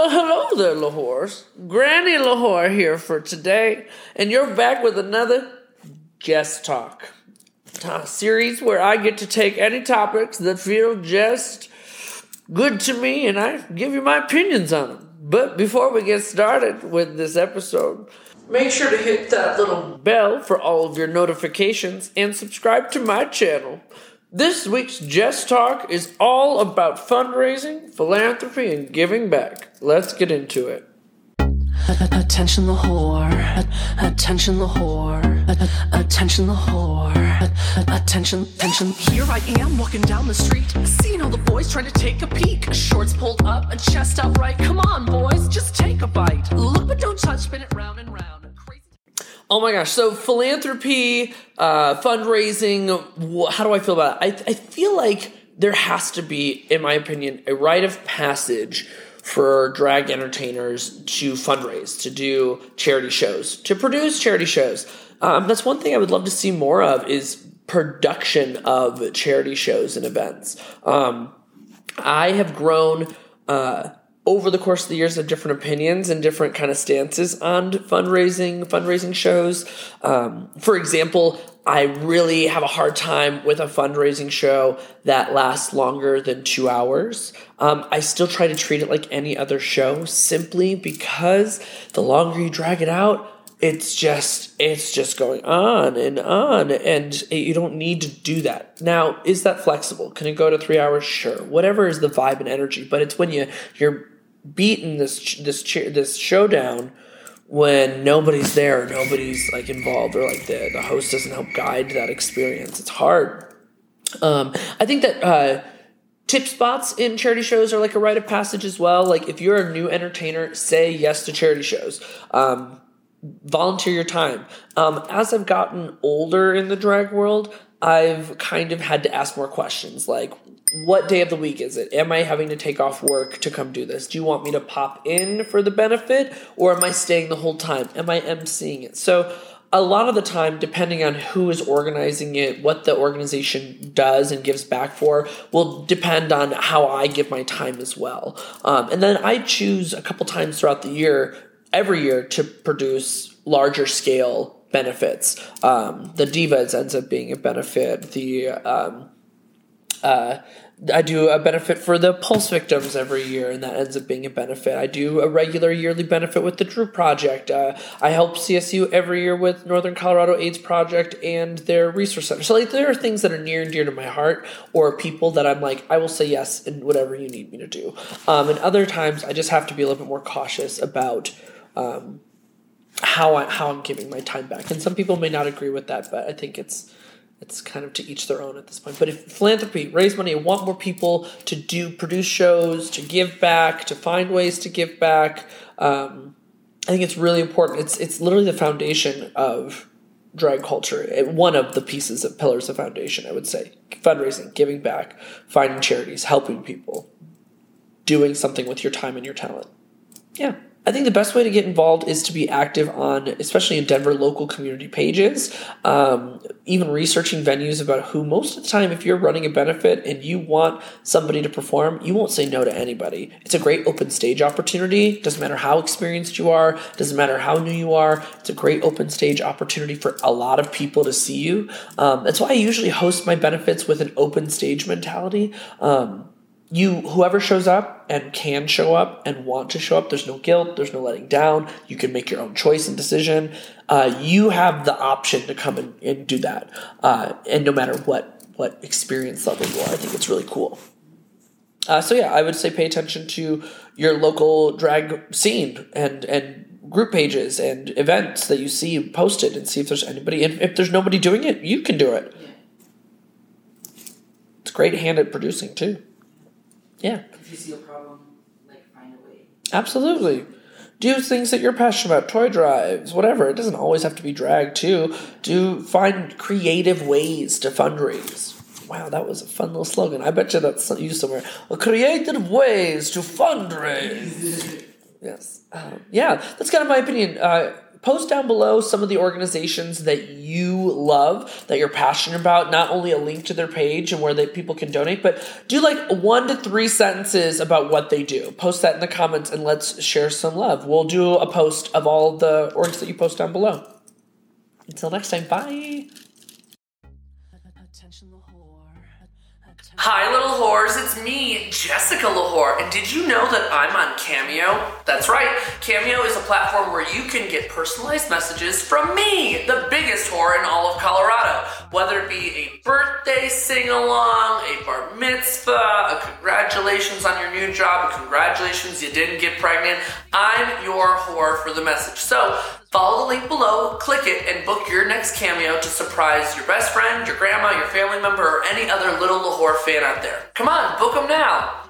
Well, hello there, L'Whors. Granny Lahore here for today, and you're back with another Jess Talk series where I get to take any topics that feel just good to me and I give you my opinions on them. But before we get started with this episode, make sure to hit that little bell for all of your notifications and subscribe to my channel. This week's Jess Talk is all about fundraising, philanthropy, and giving back. Let's get into it. Attention the whore. Attention the whore. Attention the whore. Attention, attention. Here I am walking down the street, seeing all the boys trying to take a peek. Shorts pulled up and chest out right. Come on, boys, just take a bite. Look but don't touch, spin it round and round. Crazy. Oh my gosh. So, philanthropy, uh, fundraising, how do I feel about it? I, I feel like there has to be, in my opinion, a rite of passage for drag entertainers to fundraise, to do charity shows, to produce charity shows. Um, that's one thing I would love to see more of is production of charity shows and events. Um, I have grown uh, over the course of the years of different opinions and different kind of stances on fundraising, fundraising shows. Um, for example, I really have a hard time with a fundraising show that lasts longer than two hours. Um, I still try to treat it like any other show simply because the longer you drag it out, it's just it's just going on and on and you don't need to do that now is that flexible can it go to three hours sure whatever is the vibe and energy but it's when you you're beating this this this showdown when nobody's there, nobody's like involved, or like the the host doesn't help guide that experience. It's hard. Um, I think that uh, tip spots in charity shows are like a rite of passage as well. Like if you're a new entertainer, say yes to charity shows. Um, volunteer your time. Um, as I've gotten older in the drag world, I've kind of had to ask more questions like, what day of the week is it? Am I having to take off work to come do this? Do you want me to pop in for the benefit or am I staying the whole time? Am I emceeing it? So, a lot of the time, depending on who is organizing it, what the organization does and gives back for, will depend on how I give my time as well. Um, and then I choose a couple times throughout the year, every year, to produce larger scale benefits. Um, the Divas ends up being a benefit. The um, uh, I do a benefit for the Pulse victims every year, and that ends up being a benefit. I do a regular yearly benefit with the Drew Project. Uh, I help CSU every year with Northern Colorado AIDS Project and their resource center. So, like, there are things that are near and dear to my heart, or people that I'm like, I will say yes in whatever you need me to do. Um, and other times, I just have to be a little bit more cautious about. Um, how I how I'm giving my time back, and some people may not agree with that, but I think it's it's kind of to each their own at this point. But if philanthropy, raise money, I want more people to do produce shows, to give back, to find ways to give back. Um, I think it's really important. It's it's literally the foundation of drag culture. It, one of the pieces of pillars of foundation, I would say. Fundraising, giving back, finding charities, helping people, doing something with your time and your talent. Yeah. I think the best way to get involved is to be active on, especially in Denver, local community pages. Um, even researching venues about who, most of the time, if you're running a benefit and you want somebody to perform, you won't say no to anybody. It's a great open stage opportunity. Doesn't matter how experienced you are, doesn't matter how new you are. It's a great open stage opportunity for a lot of people to see you. Um, that's why I usually host my benefits with an open stage mentality. Um, you whoever shows up and can show up and want to show up there's no guilt there's no letting down. You can make your own choice and decision. Uh, you have the option to come and, and do that. Uh, and no matter what what experience level you are i think it's really cool. Uh, so yeah i would say pay attention to your local drag scene and and group pages and events that you see posted and see if there's anybody and if there's nobody doing it you can do it. It's great hand at producing too yeah. If you see a problem, like find a way. Absolutely. Do things that you're passionate about, toy drives, whatever. It doesn't always have to be drag too. Do find creative ways to fundraise. Wow, that was a fun little slogan. I bet you that's used somewhere. Creative ways to fundraise. yes. Um, yeah, that's kind of my opinion. Uh, post down below some of the organizations that you love, that you're passionate about, not only a link to their page and where they, people can donate, but do like one to three sentences about what they do. Post that in the comments and let's share some love. We'll do a post of all the orgs that you post down below. Until next time, bye. Hi, little whores. It's me, Jessica L'Whor. And did you know that I'm on Cameo? That's right. Cameo is a platform where you can get personalized messages from me, the biggest whore in all of Colorado. Whether it be a birthday sing along, a bar mitzvah, a congratulations on your new job, a congratulations you didn't get pregnant, I'm your whore for the message. So, Follow the link below, click it, and book your next cameo to surprise your best friend, your grandma, your family member, or any other little L'Whor fan out there. Come on, book them now.